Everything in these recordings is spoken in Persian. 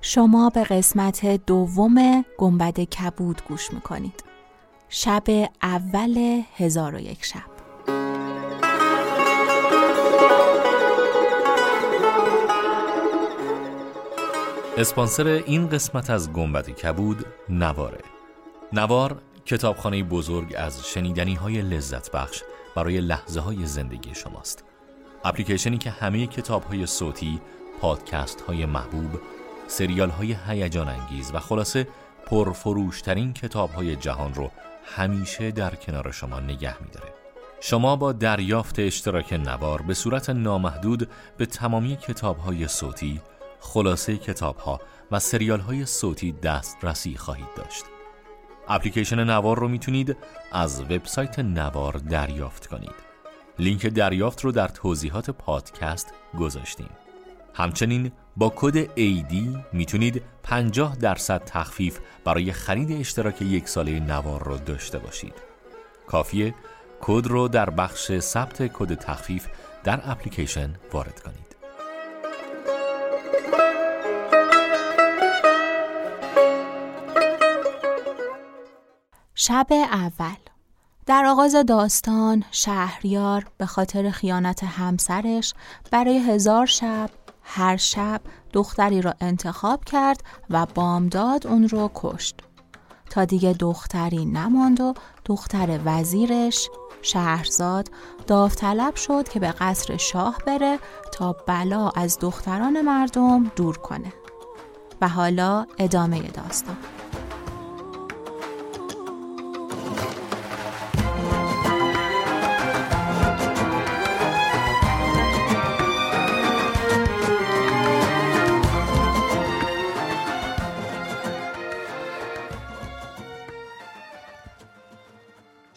شما به قسمت دوم گنبد کبود گوش می‌کنید. شب اول هزار و یک شب. اسپانسر این قسمت از گنبد کبود نواره نوار کتابخانه بزرگ از شنیدنی های لذت بخش برای لحظه های زندگی شماست. اپلیکیشنی که همه کتاب های صوتی، پادکست های محبوب، سریال های هیجان انگیز و خلاصه پرفروشترین کتاب های جهان رو همیشه در کنار شما نگه میداره. شما با دریافت اشتراک نوار به صورت نامحدود به تمامی کتاب های صوتی، خلاصه کتاب ها و سریال های صوتی دسترسی خواهید داشت. اپلیکیشن نوار رو می‌تونید از وبسایت نوار دریافت کنید. لینک دریافت رو در توضیحات پادکست گذاشتیم. همچنین با کد AD می‌تونید 50 درصد تخفیف برای خرید اشتراک یک ساله نوار رو داشته باشید. کافیه کد رو در بخش ثبت کد تخفیف در اپلیکیشن وارد کنید. شب اول در آغاز داستان شهریار به خاطر خیانت همسرش برای هزار شب هر شب دختری را انتخاب کرد و بامداد اون رو کشت. تا دیگه دختری نماند و دختر وزیرش شهرزاد داوطلب شد که به قصر شاه بره تا بلا از دختران مردم دور کنه. و حالا ادامه داستان.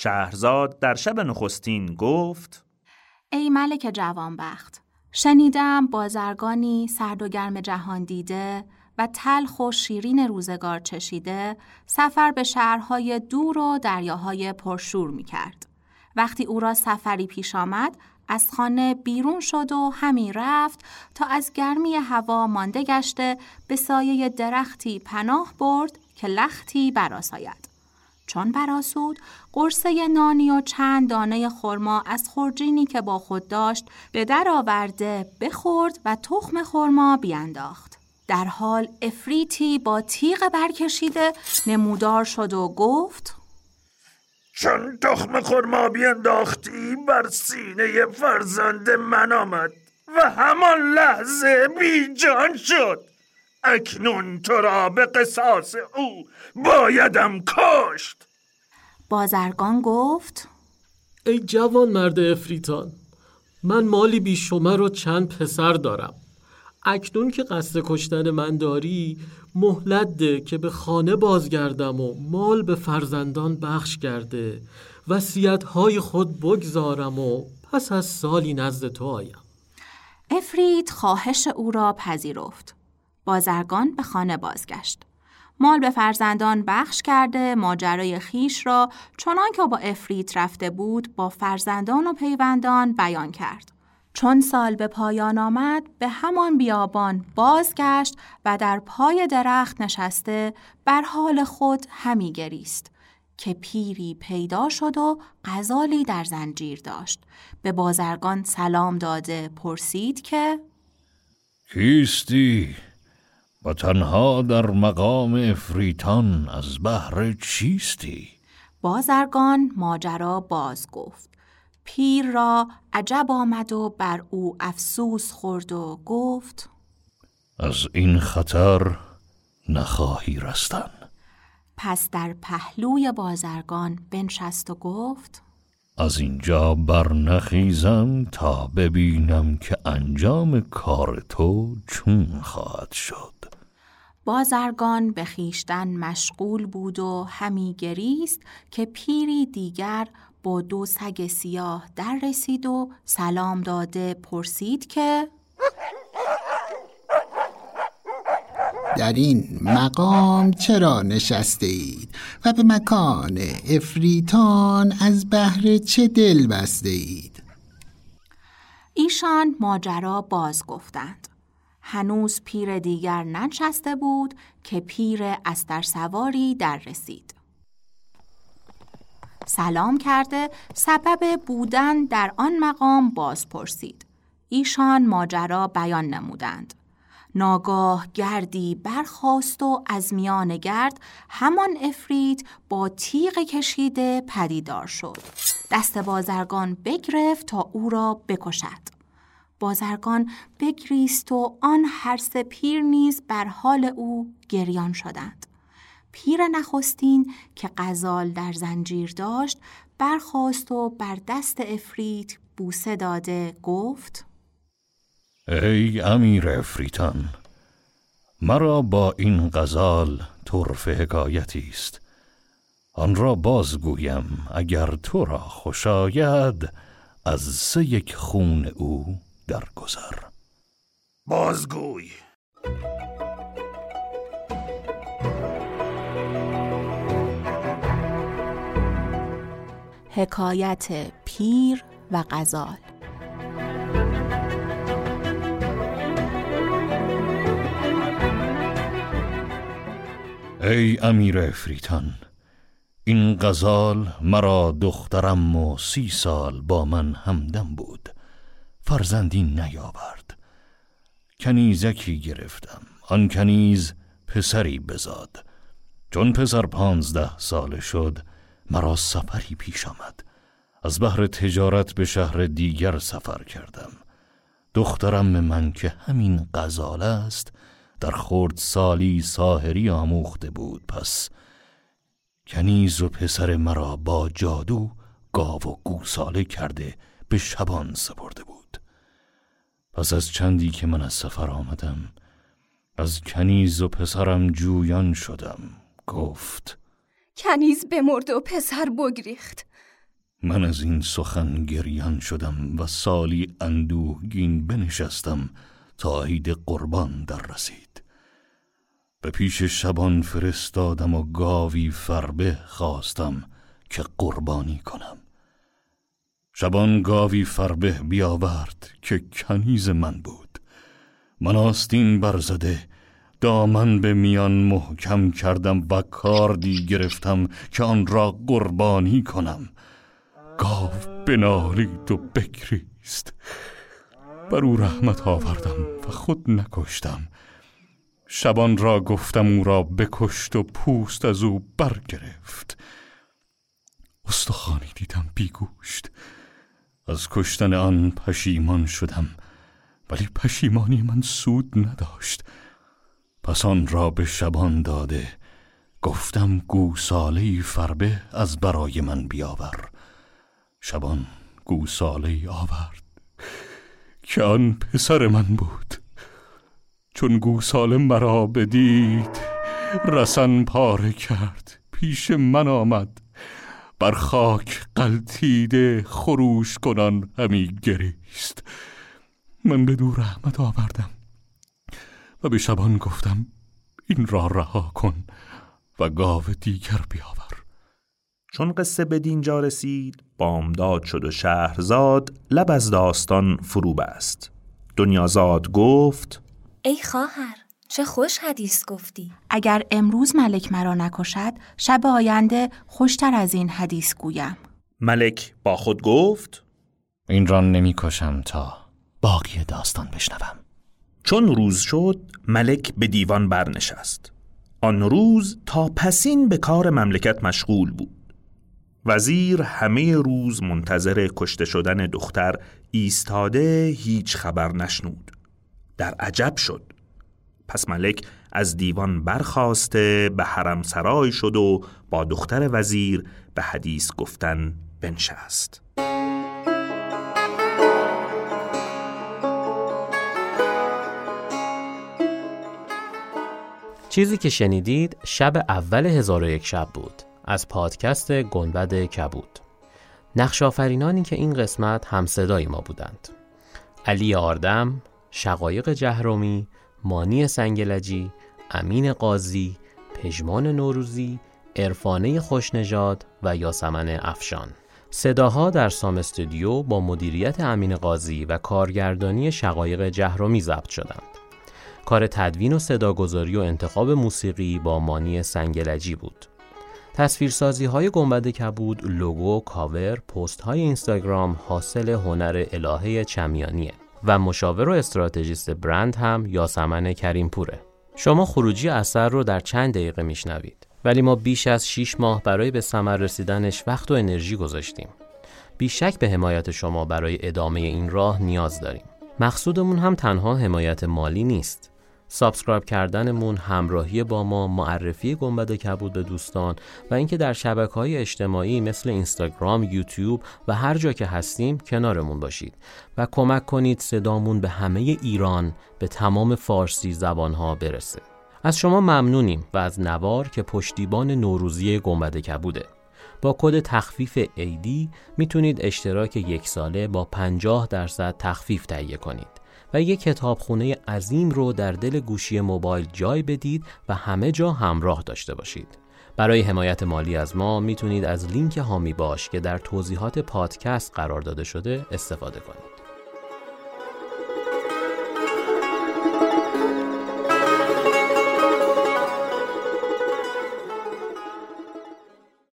شهرزاد در شب نخستین گفت ای ملک جوانبخت شنیدم بازرگانی سرد و گرم جهان دیده و تلخ و شیرین روزگار چشیده سفر به شهرهای دور و دریاهای پرشور می کرد. وقتی او را سفری پیش آمد از خانه بیرون شد و همی رفت تا از گرمی هوا مانده گشته به سایه درختی پناه برد که لختی براساید. چون براسود قرصه نانی و چند دانه خرما از خورجینی که با خود داشت به در آورده بخورد و تخم خرما بیانداخت در حال افریتی با تیغ برکشیده نمودار شد و گفت چون تخم خرما بیانداختی بر سینه فرزند من آمد و همان لحظه بیجان شد. اکنون تو را به قصاص او بایدم کشت. بازرگان گفت ای جوان مرد افریتان من مالی بیشمر و چند پسر دارم. اکنون که قصد کشتن من داری مهلت ده که به خانه بازگردم و مال به فرزندان بخش کرده وسیعت های خود بگذارم و پس از سالی نزد تو آیم. افرید خواهش او را پذیرفت. بازرگان به خانه بازگشت. مال به فرزندان بخش کرده ماجرای خیش را چنان که با افریت رفته بود با فرزندان و پیوندان بیان کرد. چون سال به پایان آمد به همان بیابان بازگشت و در پای درخت نشسته بر حال خود همی گریست که پیری پیدا شد و غزالی در زنجیر داشت به بازرگان سلام داده پرسید که کیستی و تنها در مقام افریتان از بهر چیستی؟ بازرگان ماجرا باز گفت. پیر را عجب آمد و بر او افسوس خورد و گفت از این خطر نخواهی رستن. پس در پهلوی بازرگان بنشست و گفت از اینجا برنخیزم تا ببینم که انجام کار تو چون خواهد شد. بازرگان به خیشتن مشغول بود و همی گریست که پیری دیگر با دو سگ سیاه در رسید و سلام داده پرسید که در این مقام چرا نشسته اید و به مکان افریتان از بهر چه دل بسته اید ایشان ماجرا باز گفتند. هنوز پیر دیگر ننشسته بود که پیر استر سواری در رسید سلام کرده سبب بودن در آن مقام باز پرسید ایشان ماجرا بیان نمودند ناگاه گردی برخاست و از میان گرد همان افرید با تیغ کشیده پدیدار شد. دست بازرگان بگرفت تا او را بکشد. بازرگان بگریست و آن هر سه پیر نیز بر حال او گریان شدند. پیر نخستین که غزال در زنجیر داشت برخاست و بر دست افرید بوسه داده گفت ای امیر افریتان مرا با این غزال طرف حکایتی است آن را بازگویم اگر تو را خوش آید از سه یک خون او درگذر. بازگوی. حکایت پیر و غزال. ای امیر افریتان این غزال مرا دخترم و سی سال با من همدم بود. فرزندی نیاورد. کنیزکی گرفتم. آن کنیز پسری بزاد. چون پسر پانزده ساله شد مرا سفری پیش آمد. از بحر تجارت به شهر دیگر سفر کردم. دخترم من که همین غزال است در خورد سالی ساهری آموخته بود پس. کنیز و پسر مرا با جادو گاو و گوساله کرده به شبان سپرده پس از چندی که من از سفر آمدم از کنیز و پسرم جویان شدم گفت. کنیز بمرد و پسر بگریخت. من از این سخن گریان شدم و سالی اندوهگین بنشستم تا عید قربان در رسید. به پیش شبان فرستادم و گاوی فربه خواستم که قربانی کنم. شبان گاوی فربه بیاورد که کنیز من بود. من آستین برزده دامن به میان محکم کردم و کاردی گرفتم که آن را قربانی کنم. گاو بنالید و بگریست. بر او رحمت آوردم و خود نکشتم. شبان را گفتم او را بکشت و پوست از او برگرفت. استخوانی دیدم بیگوشت. از کشتن آن پشیمان شدم ولی پشیمانی من سود نداشت. پس آن را به شبان داده گفتم گوساله فربه از برای من بیاور. شبان گوساله آورد که آن پسر من بود. چون گوساله مرا بدید رسن پاره کرد پیش من آمد. بر خاک قلتیده خروش کنان همی گریست. من به دور رحمت آوردم و به شبان گفتم این را رها کن و گاو دیگر بیاور. چون قصه به دینجا رسید بامداد شد و شهرزاد لب از داستان فرو بست دنیازاد گفت ای خواهر چه خوش حدیث گفتی. اگر امروز ملک مرا نکشد شب آینده خوشتر از این حدیث گویم. ملک با خود گفت این را نمی کشم تا باقی داستان بشنوم. چون روز شد ملک به دیوان برنشست. آن روز تا پسین به کار مملکت مشغول بود. وزیر همه روز منتظر کشته شدن دختر ایستاده هیچ خبر نشنود. در عجب شد. پس ملک از دیوان برخواسته به حرم سرای شد و با دختر وزیر به حدیث گفتن بنشست. چیزی که شنیدید شب اول هزار و یک شب بود. از پادکست گنبد کبود. نقش آفرینانی که این قسمت هم صدای ما بودند. علی آردم، شقایق جهرومی، مانی سنگلجی، امین قاضی، پژمان نوروزی، عرفانه خوشنژاد و یاسمن افشان صداها در سام استودیو با مدیریت امین قاضی و کارگردانی شقایق جهرومی ضبط شدند. کار تدوین و صداگذاری و انتخاب موسیقی با مانی سنگلجی بود. تصویرسازی های گنبد کبود، لوگو، کاور، پست های اینستاگرام حاصل هنر الهه چمیانیه و مشاور و استراتژیست برند هم یاسمن کریمپوره. شما خروجی اثر رو در چند دقیقه میشنوید. ولی ما بیش از 6 ماه برای به ثمر رسیدنش وقت و انرژی گذاشتیم. بیشک به حمایت شما برای ادامه این راه نیاز داریم. مقصودمون هم تنها حمایت مالی نیست. subscribe کردنمون، همراهی با ما، معرفی گنبد کبود به دوستان و اینکه در شبکه های اجتماعی مثل اینستاگرام، یوتیوب و هر جا که هستیم کنارمون باشید و کمک کنید صدامون به همه ایران به تمام فارسی زبانها برسه. از شما ممنونیم و از نوار که پشتیبان نوروزی گنبد کبوده. با کد تخفیف AD می‌تونید اشتراک یک ساله با 50 درصد تخفیف تهیه کنید و یک کتابخونه عظیم رو در دل گوشی موبایل جای بدید و همه جا همراه داشته باشید. برای حمایت مالی از ما می‌تونید از لینک هامی باش که در توضیحات پادکست قرار داده شده استفاده کنید.